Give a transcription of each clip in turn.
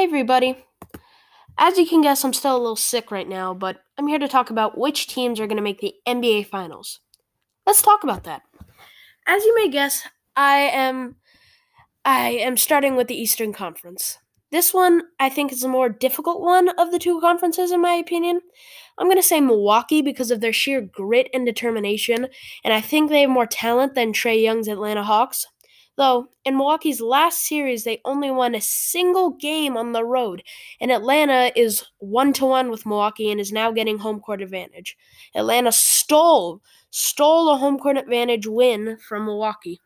Hey, everybody. As you can guess, I'm still a little sick right now, but I'm here to talk about which teams are going to make the NBA Finals. Let's talk about that. As you may guess, I am I am starting with the Eastern Conference. This one, I think, is the more difficult one of the two conferences, in my opinion. I'm going to say Milwaukee because of their sheer grit and determination, and I think they have more talent than Trae Young's Atlanta Hawks. Though, in Milwaukee's last series, they only won a single game on the road, and Atlanta is one to one with Milwaukee and is now getting home court advantage. Atlanta stole stole a home court advantage win from Milwaukee.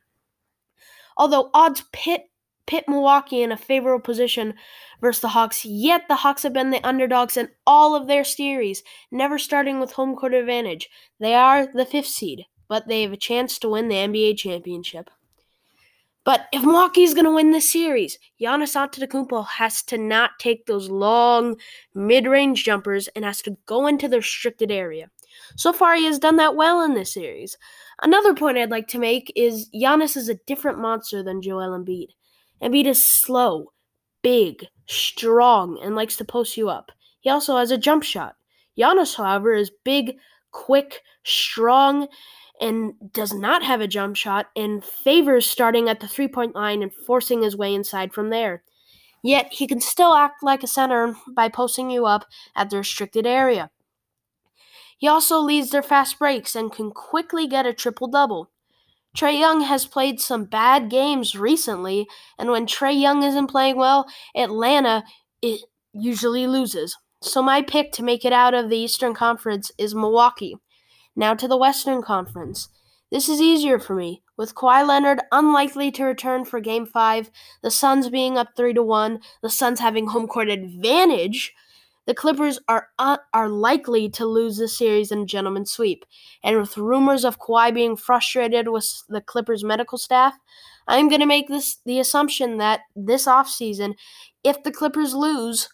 Although odds pit pit Milwaukee in a favorable position versus the Hawks, yet the Hawks have been the underdogs in all of their series, never starting with home court advantage. They are the fifth seed, but they have a chance to win the NBA championship. But if Milwaukee's going to win this series, Giannis Antetokounmpo has to not take those long mid-range jumpers and has to go into the restricted area. So far, he has done that well in this series. Another point I'd like to make is Giannis is a different monster than Joel Embiid. Embiid is slow, big, strong, and likes to post you up. He also has a jump shot. Giannis, however, is big, quick, strong, and does not have a jump shot and favors starting at the three point line and forcing his way inside from there. Yet he can still act like a center by posting you up at the restricted area. He also leads their fast breaks and can quickly get a triple double. Trae Young has played some bad games recently, and when Trae Young isn't playing well, Atlanta it usually loses. So my pick to make it out of the Eastern Conference is Milwaukee. Now to the Western Conference. This is easier for me. With Kawhi Leonard unlikely to return for Game 5, the Suns being up 3 to 1, the Suns having home court advantage, the Clippers are uh, are likely to lose the series in a gentleman's sweep. And with rumors of Kawhi being frustrated with the Clippers medical staff, I'm going to make this the assumption that this offseason, if the Clippers lose,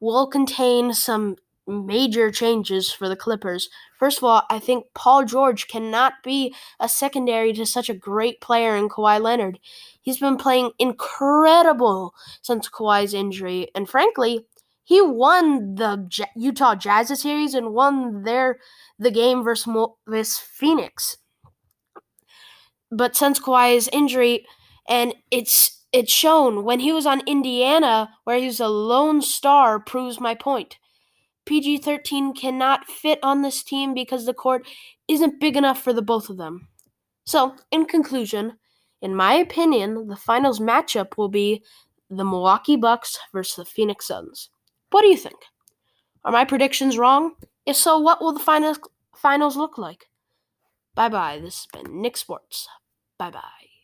will contain some major changes for the Clippers. First of all, I think Paul George cannot be a secondary to such a great player in Kawhi Leonard. He's been playing incredible since Kawhi's injury, and frankly, he won the J- Utah Jazz series and won their the game versus, Mo- versus Phoenix. But since Kawhi's injury, and it's it's shown when he was on Indiana, where he was a lone star, proves my point. PG 13 cannot fit on this team because the court isn't big enough for the both of them. So, in conclusion, in my opinion, the finals matchup will be the Milwaukee Bucks versus the Phoenix Suns. What do you think? Are my predictions wrong? If so, what will the finals finals look like? Bye bye. This has been Nick Sports. Bye bye.